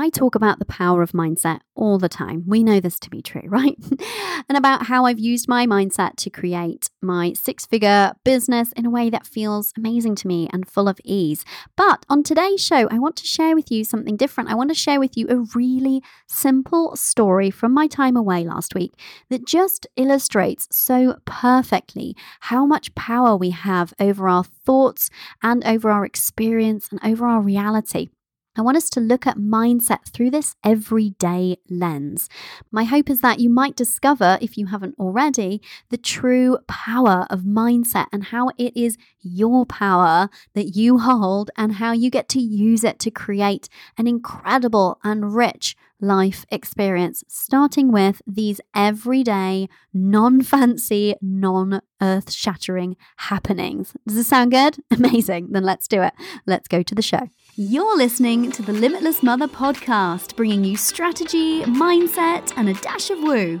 I talk about the power of mindset all the time. We know this to be true, right? and about how I've used my mindset to create my six figure business in a way that feels amazing to me and full of ease. But on today's show, I want to share with you something different. I want to share with you a really simple story from my time away last week that just illustrates so perfectly how much power we have over our thoughts and over our experience and over our reality. I want us to look at mindset through this everyday lens. My hope is that you might discover, if you haven't already, the true power of mindset and how it is your power that you hold and how you get to use it to create an incredible and rich life experience, starting with these everyday, non fancy, non earth shattering happenings. Does this sound good? Amazing. Then let's do it. Let's go to the show. You're listening to the Limitless Mother podcast, bringing you strategy, mindset, and a dash of woo.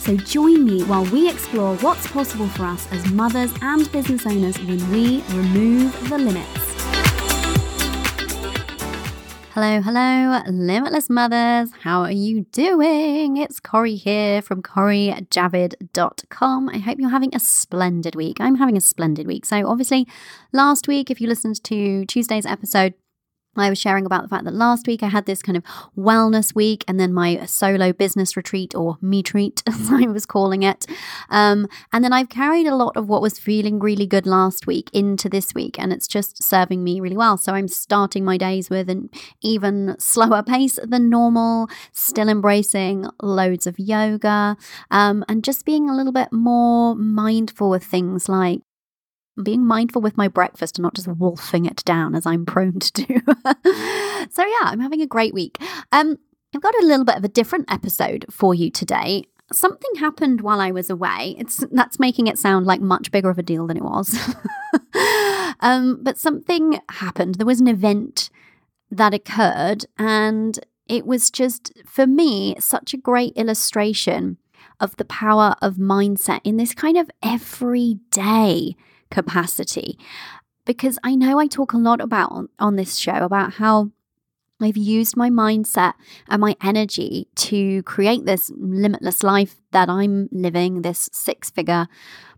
So join me while we explore what's possible for us as mothers and business owners when we remove the limits. Hello, hello, limitless mothers. How are you doing? It's Cori here from CoriJavid.com. I hope you're having a splendid week. I'm having a splendid week. So, obviously, last week, if you listened to Tuesday's episode, I was sharing about the fact that last week I had this kind of wellness week and then my solo business retreat or me treat, as I was calling it. Um, and then I've carried a lot of what was feeling really good last week into this week, and it's just serving me really well. So I'm starting my days with an even slower pace than normal, still embracing loads of yoga, um, and just being a little bit more mindful of things like being mindful with my breakfast and not just wolfing it down as I'm prone to do. so yeah, I'm having a great week. Um, I've got a little bit of a different episode for you today. Something happened while I was away. It's that's making it sound like much bigger of a deal than it was. um, but something happened. There was an event that occurred, and it was just for me such a great illustration of the power of mindset in this kind of everyday capacity. Because I know I talk a lot about on, on this show about how I've used my mindset and my energy to create this limitless life that I'm living, this six figure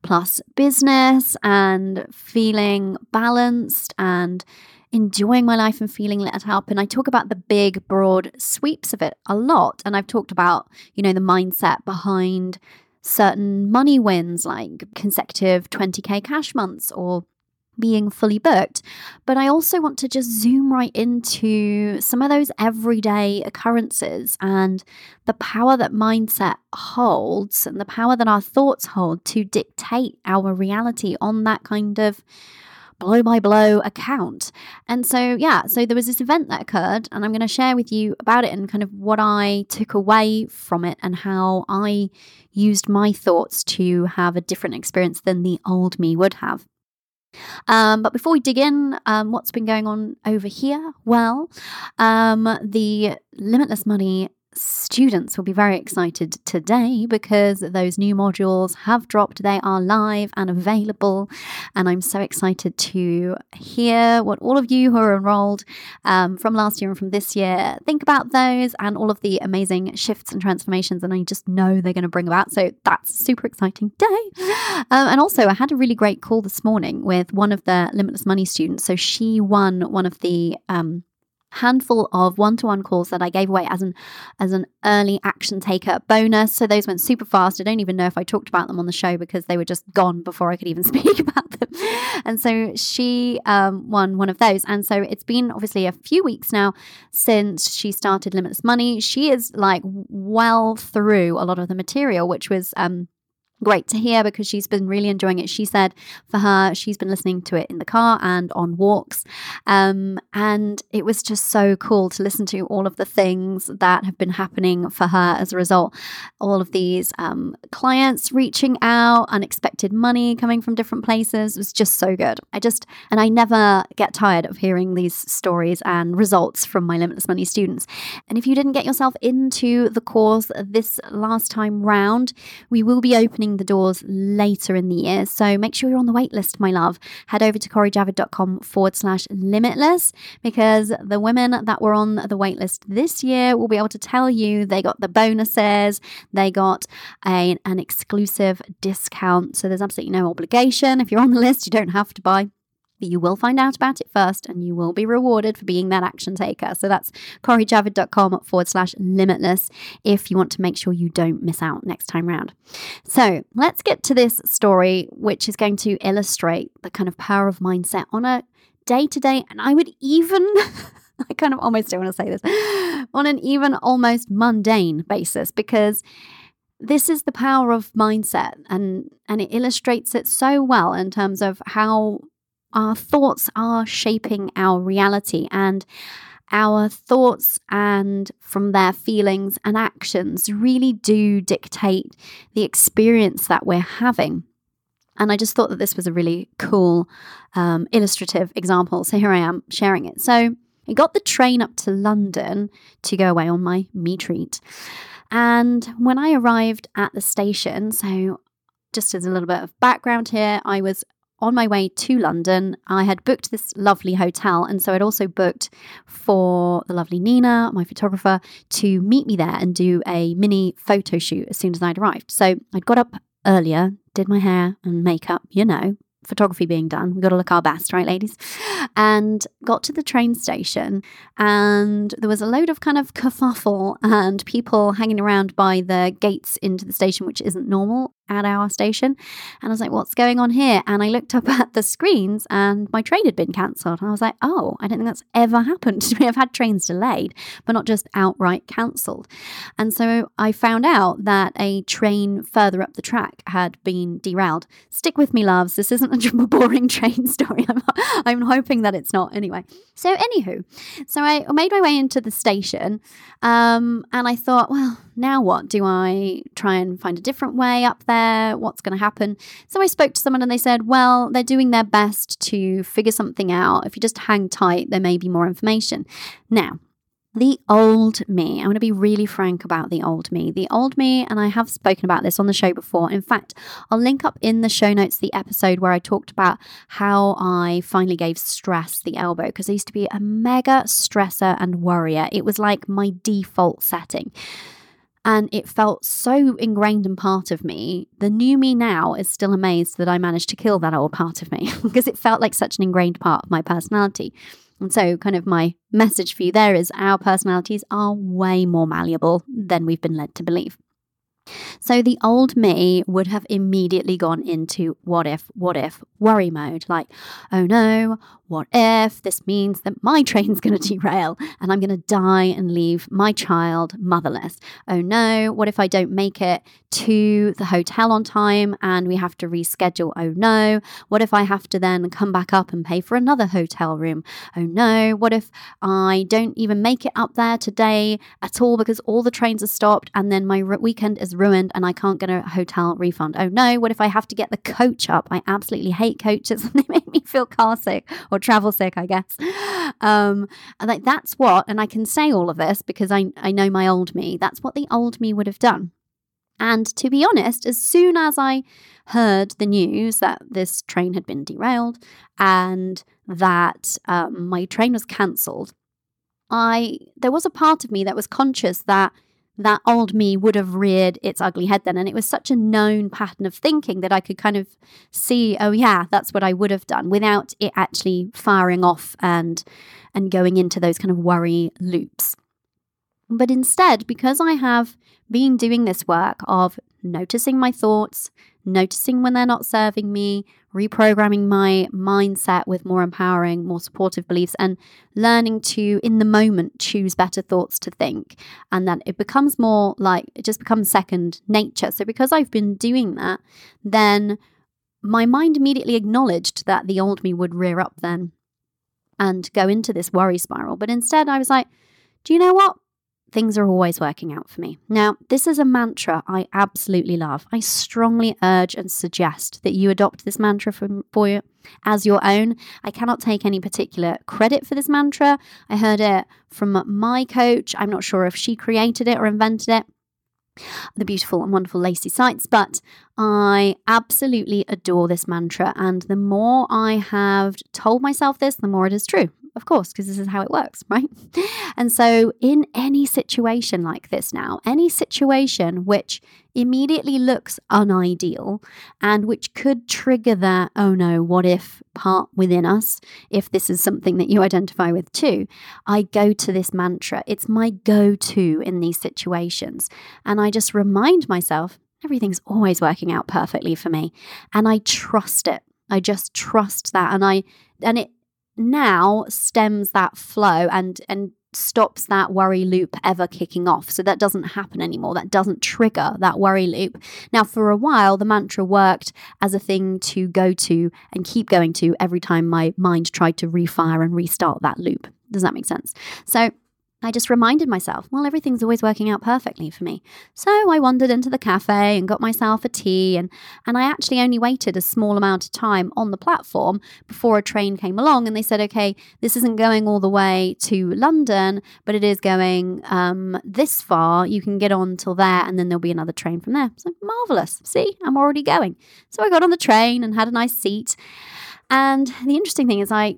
plus business, and feeling balanced and enjoying my life and feeling lit up. And I talk about the big, broad sweeps of it a lot. And I've talked about, you know, the mindset behind certain money wins like consecutive 20k cash months or being fully booked. But I also want to just zoom right into some of those everyday occurrences and the power that mindset holds and the power that our thoughts hold to dictate our reality on that kind of blow by blow account. And so, yeah, so there was this event that occurred, and I'm going to share with you about it and kind of what I took away from it and how I used my thoughts to have a different experience than the old me would have. Um, but before we dig in, um, what's been going on over here? Well, um, the Limitless Money students will be very excited today because those new modules have dropped. They are live and available. And I'm so excited to hear what all of you who are enrolled um, from last year and from this year think about those and all of the amazing shifts and transformations. And I just know they're going to bring about. So that's super exciting day. Um, and also, I had a really great call this morning with one of the Limitless Money students. So she won one of the um, handful of one-to-one calls that I gave away as an as an early action taker bonus. So those went super fast. I don't even know if I talked about them on the show because they were just gone before I could even speak about them. And so she um, won one of those. And so it's been obviously a few weeks now since she started Limitless Money. She is like well through a lot of the material, which was um, great to hear because she's been really enjoying it. She said for her, she's been listening to it in the car and on walks. Um, and it was just so cool to listen to all of the things that have been happening for her as a result. All of these um, clients reaching out, unexpected money coming from different places It was just so good. I just, and I never get tired of hearing these stories and results from my Limitless Money students. And if you didn't get yourself into the course this last time round, we will be opening opening the doors later in the year. So make sure you're on the wait list, my love. Head over to corijavid.com forward slash limitless because the women that were on the wait list this year will be able to tell you they got the bonuses, they got a, an exclusive discount. So there's absolutely no obligation. If you're on the list, you don't have to buy but you will find out about it first and you will be rewarded for being that action taker. So that's corijavid.com forward slash limitless if you want to make sure you don't miss out next time round. So let's get to this story, which is going to illustrate the kind of power of mindset on a day to day, and I would even. I kind of almost don't want to say this on an even almost mundane basis because this is the power of mindset and and it illustrates it so well in terms of how our thoughts are shaping our reality and our thoughts and from their feelings and actions really do dictate the experience that we're having. And I just thought that this was a really cool, um, illustrative example. So here I am sharing it. So I got the train up to London to go away on my me treat. And when I arrived at the station, so just as a little bit of background here, I was on my way to London, I had booked this lovely hotel. And so I'd also booked for the lovely Nina, my photographer, to meet me there and do a mini photo shoot as soon as I'd arrived. So I'd got up earlier, did my hair and makeup, you know, photography being done. We've got to look our best, right, ladies? And got to the train station, and there was a load of kind of kerfuffle and people hanging around by the gates into the station, which isn't normal at our station. And I was like, what's going on here? And I looked up at the screens and my train had been cancelled. And I was like, oh, I don't think that's ever happened to me. I've had trains delayed, but not just outright cancelled. And so I found out that a train further up the track had been derailed. Stick with me, loves. This isn't a boring train story. I'm, I'm hoping that it's not anyway. So, anywho, so I made my way into the station um, and I thought, well, now what? Do I try and find a different way up there? What's going to happen? So I spoke to someone and they said, well, they're doing their best to figure something out. If you just hang tight, there may be more information. Now, the old me. I want to be really frank about the old me. The old me, and I have spoken about this on the show before. In fact, I'll link up in the show notes the episode where I talked about how I finally gave stress the elbow because I used to be a mega stressor and worrier. It was like my default setting. And it felt so ingrained and part of me. The new me now is still amazed that I managed to kill that old part of me because it felt like such an ingrained part of my personality. And so, kind of my message for you there is our personalities are way more malleable than we've been led to believe. So the old me would have immediately gone into what if, what if, worry mode. Like, oh no, what if this means that my train's going to derail and I'm going to die and leave my child motherless? Oh no, what if I don't make it to the hotel on time and we have to reschedule? Oh no, what if I have to then come back up and pay for another hotel room? Oh no, what if I don't even make it up there today at all because all the trains are stopped and then my weekend is ruined and I can't get a hotel refund? Oh no, what if I have to get the coach up? I absolutely hate coaches and they make me feel car sick or travel sick, I guess. Um, and like that's what, and I can say all of this because I, I know my old me. That's what the old me would have done. And to be honest, as soon as I heard the news that this train had been derailed and that um, my train was cancelled, I there was a part of me that was conscious that that old me would have reared its ugly head then. And it was such a known pattern of thinking that I could kind of see, oh yeah, that's what I would have done without it actually firing off and and going into those kind of worry loops. But instead, because I have been doing this work of noticing my thoughts, noticing when they're not serving me, reprogramming my mindset with more empowering, more supportive beliefs, and learning to, in the moment, choose better thoughts to think. And that it becomes more like it just becomes second nature. So, because I've been doing that, then my mind immediately acknowledged that the old me would rear up then and go into this worry spiral. But instead, I was like, do you know what? Things are always working out for me. Now, this is a mantra I absolutely love. I strongly urge and suggest that you adopt this mantra for, for you as your own. I cannot take any particular credit for this mantra. I heard it from my coach. I'm not sure if she created it or invented it. The beautiful and wonderful Lacey Sites, but I absolutely adore this mantra. And the more I have told myself this, the more it is true of course, because this is how it works, right? And so, in any situation like this now, any situation which immediately looks unideal and which could trigger that, oh no, what if part within us, if this is something that you identify with too, I go to this mantra. It's my go to in these situations. And I just remind myself, everything's always working out perfectly for me. And I trust it. I just trust that. And I, and it, now stems that flow and and stops that worry loop ever kicking off. So that doesn't happen anymore. That doesn't trigger that worry loop. Now, for a while, the mantra worked as a thing to go to and keep going to every time my mind tried to refire and restart that loop. Does that make sense? So I just reminded myself, well, everything's always working out perfectly for me. So I wandered into the cafe and got myself a tea, and, and I actually only waited a small amount of time on the platform before a train came along. And they said, okay, this isn't going all the way to London, but it is going um, this far. You can get on till there, and then there'll be another train from there. So marvelous. See, I'm already going. So I got on the train and had a nice seat. And the interesting thing is, I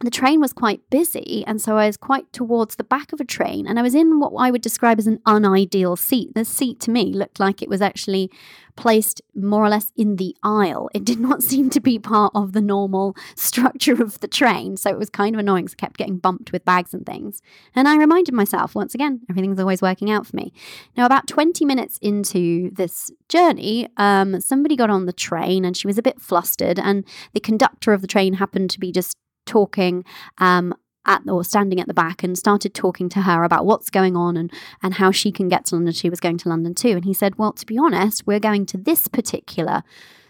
the train was quite busy, and so I was quite towards the back of a train, and I was in what I would describe as an unideal seat. The seat to me looked like it was actually placed more or less in the aisle. It did not seem to be part of the normal structure of the train, so it was kind of annoying because I kept getting bumped with bags and things. And I reminded myself once again, everything's always working out for me. Now, about 20 minutes into this journey, um, somebody got on the train and she was a bit flustered, and the conductor of the train happened to be just talking um, at or standing at the back and started talking to her about what's going on and and how she can get to London. She was going to London too, and he said, "Well, to be honest, we're going to this particular."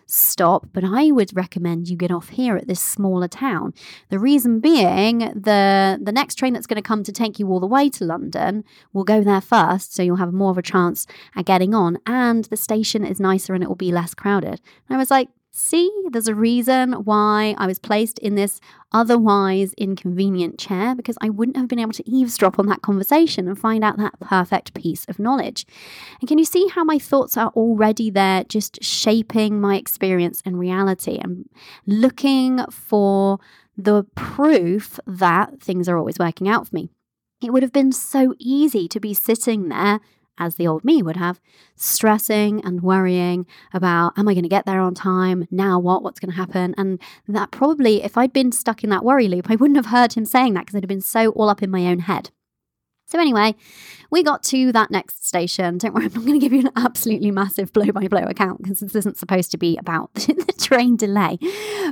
stop, but I would recommend you get off here at this smaller town. The reason being the the next train that's going to come to take you all the way to London will go there first, so you'll have more of a chance at getting on and the station is nicer and it will be less crowded. And I was like, See, there's a reason why I was placed in this otherwise inconvenient chair because I wouldn't have been able to eavesdrop on that conversation and find out that perfect piece of knowledge. And can you see how my thoughts are already there, just shaping my experience and reality and looking for the proof that things are always working out for me? It would have been so easy to be sitting there as the old me would have, stressing and worrying about, am I going to get there on time? Now what? What's going to happen? And that probably, if I'd been stuck in that worry loop, I wouldn't have heard him saying that because I'd have been so all up in my own head. So, anyway, we got to that next station. Don't worry, I'm not going to give you an absolutely massive blow by blow account because this isn't supposed to be about the train delay.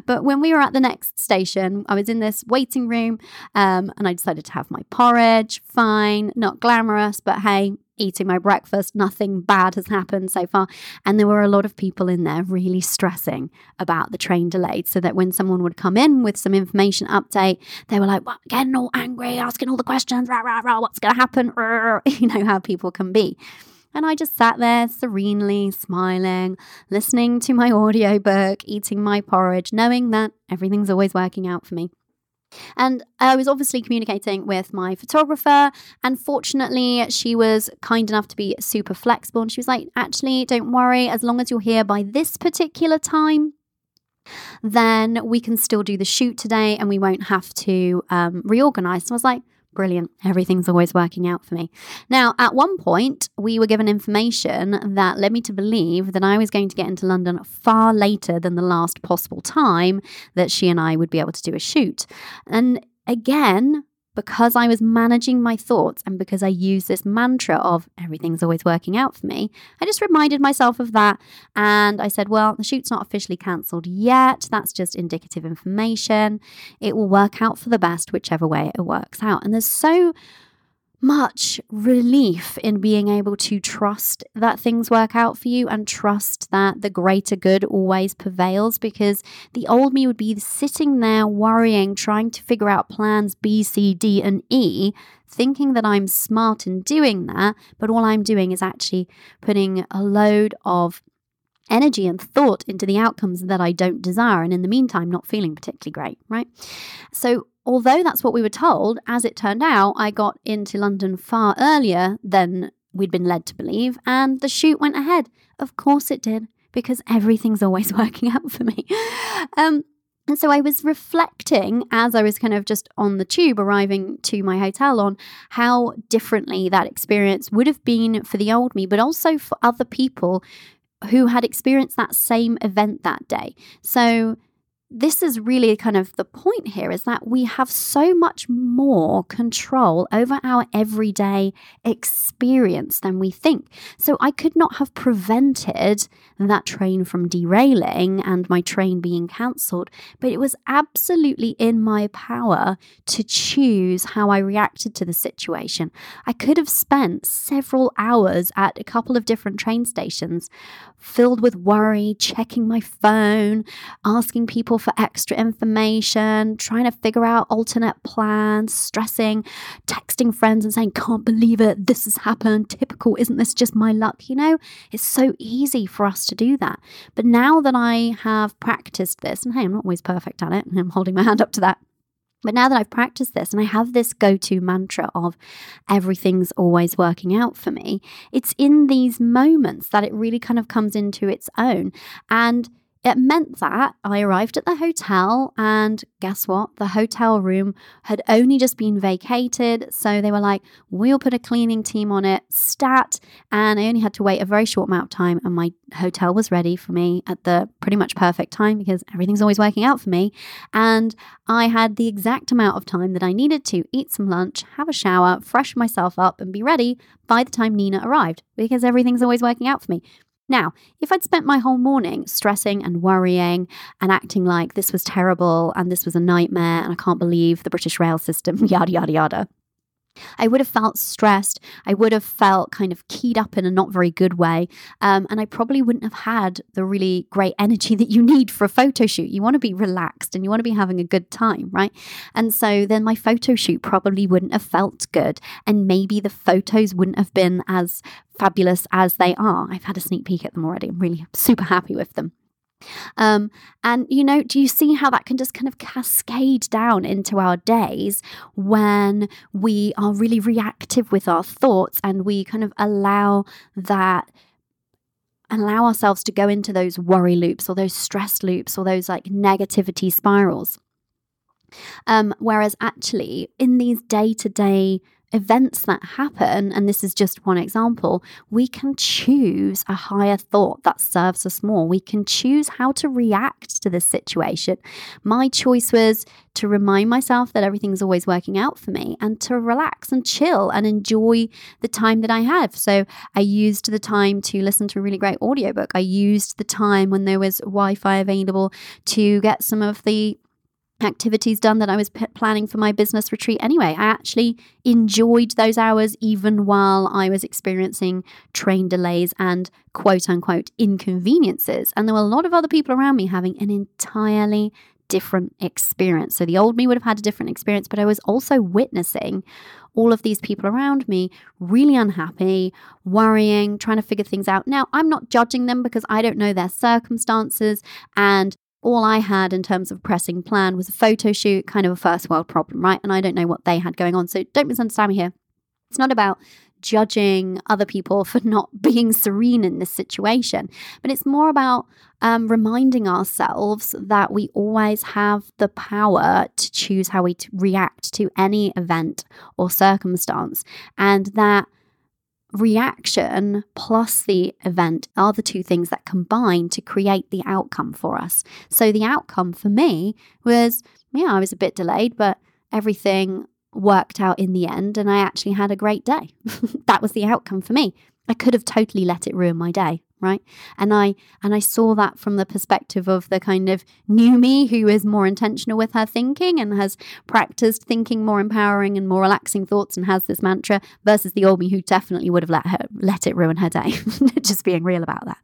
But when we were at the next station, I was in this waiting room um, and I decided to have my porridge. Fine, not glamorous, but hey, eating my breakfast. Nothing bad has happened so far. And there were a lot of people in there really stressing about the train delayed so that when someone would come in with some information update, they were like, well, getting all angry, asking all the questions, rah, rah, rah, what's going to happen? You know how people can be. And I just sat there serenely smiling, listening to my audiobook, eating my porridge, knowing that everything's always working out for me. And I was obviously communicating with my photographer, and fortunately, she was kind enough to be super flexible. And she was like, actually, don't worry, as long as you're here by this particular time, then we can still do the shoot today and we won't have to um, reorganize. So I was like, Brilliant. Everything's always working out for me. Now, at one point, we were given information that led me to believe that I was going to get into London far later than the last possible time that she and I would be able to do a shoot. And again, because I was managing my thoughts and because I used this mantra of everything's always working out for me, I just reminded myself of that. And I said, well, the shoot's not officially cancelled yet. That's just indicative information. It will work out for the best, whichever way it works out. And there's so much relief in being able to trust that things work out for you and trust that the greater good always prevails because the old me would be sitting there worrying, trying to figure out plans B, C, D, and E, thinking that I'm smart in doing that. But all I'm doing is actually putting a load of energy and thought into the outcomes that I don't desire. And in the meantime, not feeling particularly great, right? So, although that's what we were told, as it turned out, I got into London far earlier than we'd been led to believe, and the shoot went ahead. Of course it did, because everything's always working out for me. Um, and so I was reflecting as I was kind of just on the tube arriving to my hotel on how differently that experience would have been for the old me, but also for other people who had experienced that same event that day. So this is really kind of the point here is that we have so much more control over our everyday experience than we think. So I could not have prevented that train from derailing and my train being cancelled, but it was absolutely in my power to choose how I reacted to the situation. I could have spent several hours at a couple of different train stations filled with worry, checking my phone, asking people for extra information, trying to figure out alternate plans, stressing, texting friends and saying, Can't believe it, this has happened, typical, isn't this just my luck? You know, it's so easy for us to do that. But now that I have practiced this, and hey, I'm not always perfect at it, I'm holding my hand up to that. But now that I've practiced this and I have this go to mantra of everything's always working out for me, it's in these moments that it really kind of comes into its own. And it meant that I arrived at the hotel, and guess what? The hotel room had only just been vacated. So they were like, we'll put a cleaning team on it, stat. And I only had to wait a very short amount of time, and my hotel was ready for me at the pretty much perfect time because everything's always working out for me. And I had the exact amount of time that I needed to eat some lunch, have a shower, freshen myself up, and be ready by the time Nina arrived because everything's always working out for me. Now, if I'd spent my whole morning stressing and worrying and acting like this was terrible and this was a nightmare and I can't believe the British rail system, yada, yada, yada, I would have felt stressed. I would have felt kind of keyed up in a not very good way. Um, and I probably wouldn't have had the really great energy that you need for a photo shoot. You want to be relaxed and you want to be having a good time, right? And so then my photo shoot probably wouldn't have felt good. And maybe the photos wouldn't have been as fabulous as they are. I've had a sneak peek at them already. I'm really super happy with them. Um, and, you know, do you see how that can just kind of cascade down into our days when we are really reactive with our thoughts and we kind of allow that allow ourselves to go into those worry loops or those stress loops or those like negativity spirals. Um, whereas actually, in these day to day events that happen, and this is just one example, we can choose a higher thought that serves us more. We can choose how to react to this situation. My choice was to remind myself that everything's always working out for me and to relax and chill and enjoy the time that I have. So I used the time to listen to a really great audiobook. I used the time when there was Wi Fi available to get some of the activities done that I was p- planning for my business retreat anyway. I actually enjoyed those hours even while I was experiencing train delays and quote unquote inconveniences. And there were a lot of other people around me having an entirely different experience. So the old me would have had a different experience, but I was also witnessing all of these people around me really unhappy, worrying, trying to figure things out. Now, I'm not judging them because I don't know their circumstances and all I had in terms of pressing plan was a photo shoot, kind of a first world problem, right? And I don't know what they had going on. So don't misunderstand me here. It's not about judging other people for not being serene in this situation, but it's more about um, reminding ourselves that we always have the power to choose how we t- react to any event or circumstance, and that reaction plus the event are the two things that combine to create the outcome for us. So the outcome for me was, yeah, I was a bit delayed, but everything worked out in the end and I actually had a great day. that was the outcome for me. I could have totally let it ruin my day, right? And I and I saw that from the perspective of the kind of new me who is more intentional with her thinking and has practiced thinking more empowering and more relaxing thoughts and has this mantra versus the old me who definitely would have let her let it ruin her day. Just being real about that.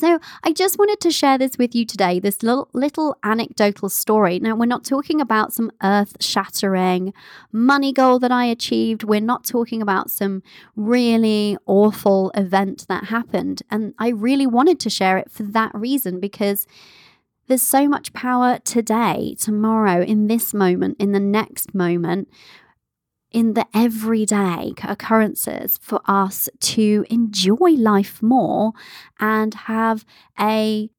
So, I just wanted to share this with you today this little, little anecdotal story. Now, we're not talking about some earth shattering money goal that I achieved. We're not talking about some really awful event that happened. And I really wanted to share it for that reason because there's so much power today, tomorrow, in this moment, in the next moment in the everyday occurrences for us to enjoy life more and have a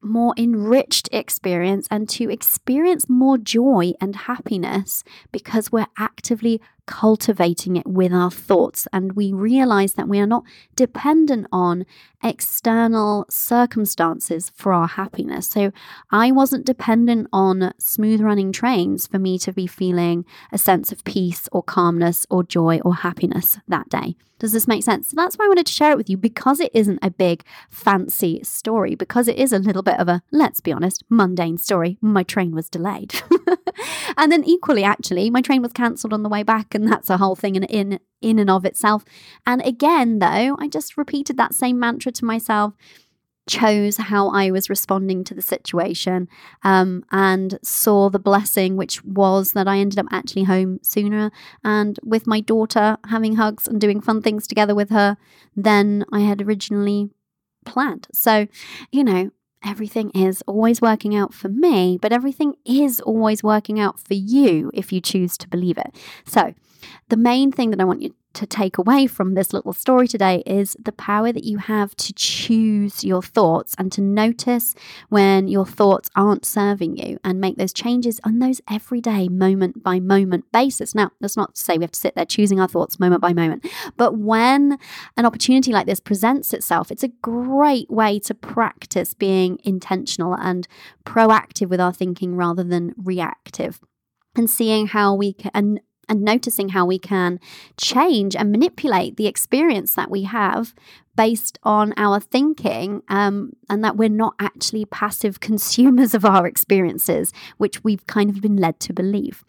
more enriched experience and to experience more joy and happiness because we're actively cultivating it with our thoughts. And we realize that we are not dependent on external circumstances for our happiness. So I wasn't dependent on smooth running trains for me to be feeling a sense of peace or calmness or joy or happiness that day. Does this make sense? So that's why I wanted to share it with you because it isn't a big fancy story, because it is a little bit of a, let's be honest, mundane story. My train was delayed. and then equally, actually, my train was cancelled on the way back and that's a whole thing in in in and of itself. And again, though, I just repeated that same mantra to myself chose how I was responding to the situation um, and saw the blessing, which was that I ended up actually home sooner and with my daughter having hugs and doing fun things together with her than I had originally planned. So, you know, everything is always working out for me, but everything is always working out for you if you choose to believe it. So, the main thing that I want you to take away from this little story today is the power that you have to choose your thoughts and to notice when your thoughts aren't serving you and make those changes on those everyday moment by moment basis. Now, that's not to say we have to sit there choosing our thoughts moment by moment, but when an opportunity like this presents itself, it's a great way to practice being intentional and proactive with our thinking rather than reactive and seeing how we can and noticing how we can change and manipulate the experience that we have based on our thinking um, and that we're not actually passive consumers of our experiences, which we've kind of been led to believe.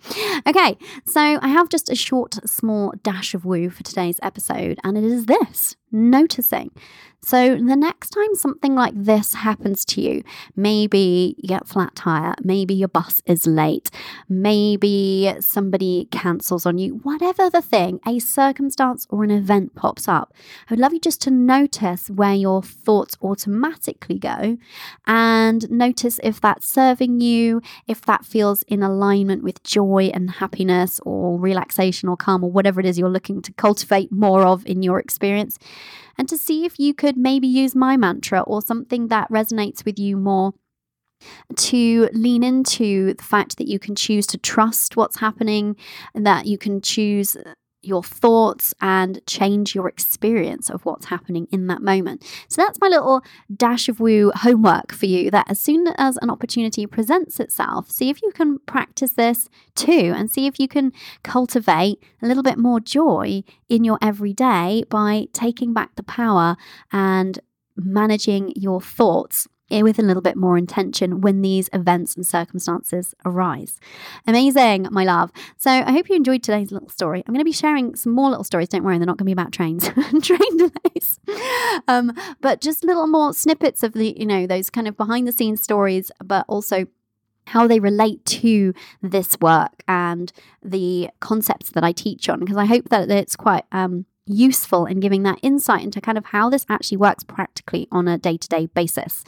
Okay, so I have just a short, small dash of woo for today's episode, and it is this noticing. So, the next time something like this happens to you, maybe you get flat tire, maybe your bus is late, maybe somebody cancels on you, whatever the thing, a circumstance or an event pops up, I would love you just to notice where your thoughts automatically go and notice if that's serving you, if that feels in alignment with joy and happiness or relaxation or calm or whatever it is you're looking to cultivate more of in your experience. And to see if you could maybe use my mantra or something that resonates with you more to lean into the fact that you can choose to trust what's happening that you can choose your thoughts and change your experience of what's happening in that moment. So that's my little dash of woo homework for you that as soon as an opportunity presents itself, see if you can practice this too and see if you can cultivate a little bit more joy in your everyday by taking back the power and managing your thoughts with a little bit more intention when these events and circumstances arise. Amazing, my love. So I hope you enjoyed today's little story. I'm going to be sharing some more little stories. Don't worry, they're not going to be about trains and train delays, um, but just little more snippets of the, you know, those kind of behind the scenes stories, but also how they relate to this work and the concepts that I teach on because I hope that it's quite um, useful in giving that insight into kind of how this actually works practically on a day to day basis.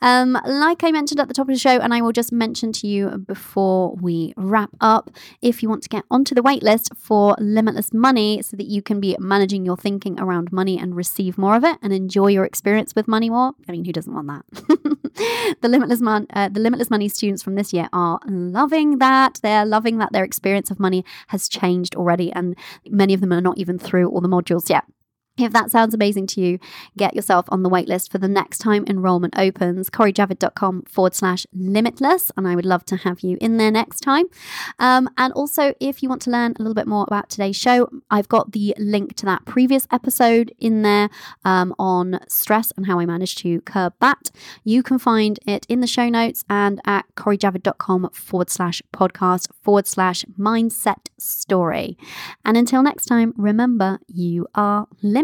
Um, like I mentioned at the top of the show, and I will just mention to you before we wrap up, if you want to get onto the waitlist for Limitless Money so that you can be managing your thinking around money and receive more of it and enjoy your experience with money more. I mean, who doesn't want that? the Limitless Mon- uh, the Limitless Money students from this year are loving that. They're loving that their experience of money has changed already, and many of them are not even through all the modules modules yet. If that sounds amazing to you, get yourself on the waitlist for the next time enrollment opens, corijavid.com forward slash limitless. And I would love to have you in there next time. Um, and also, if you want to learn a little bit more about today's show, I've got the link to that previous episode in there um, on stress and how I managed to curb that. You can find it in the show notes and at corijavid.com forward slash podcast forward slash mindset story. And until next time, remember you are limitless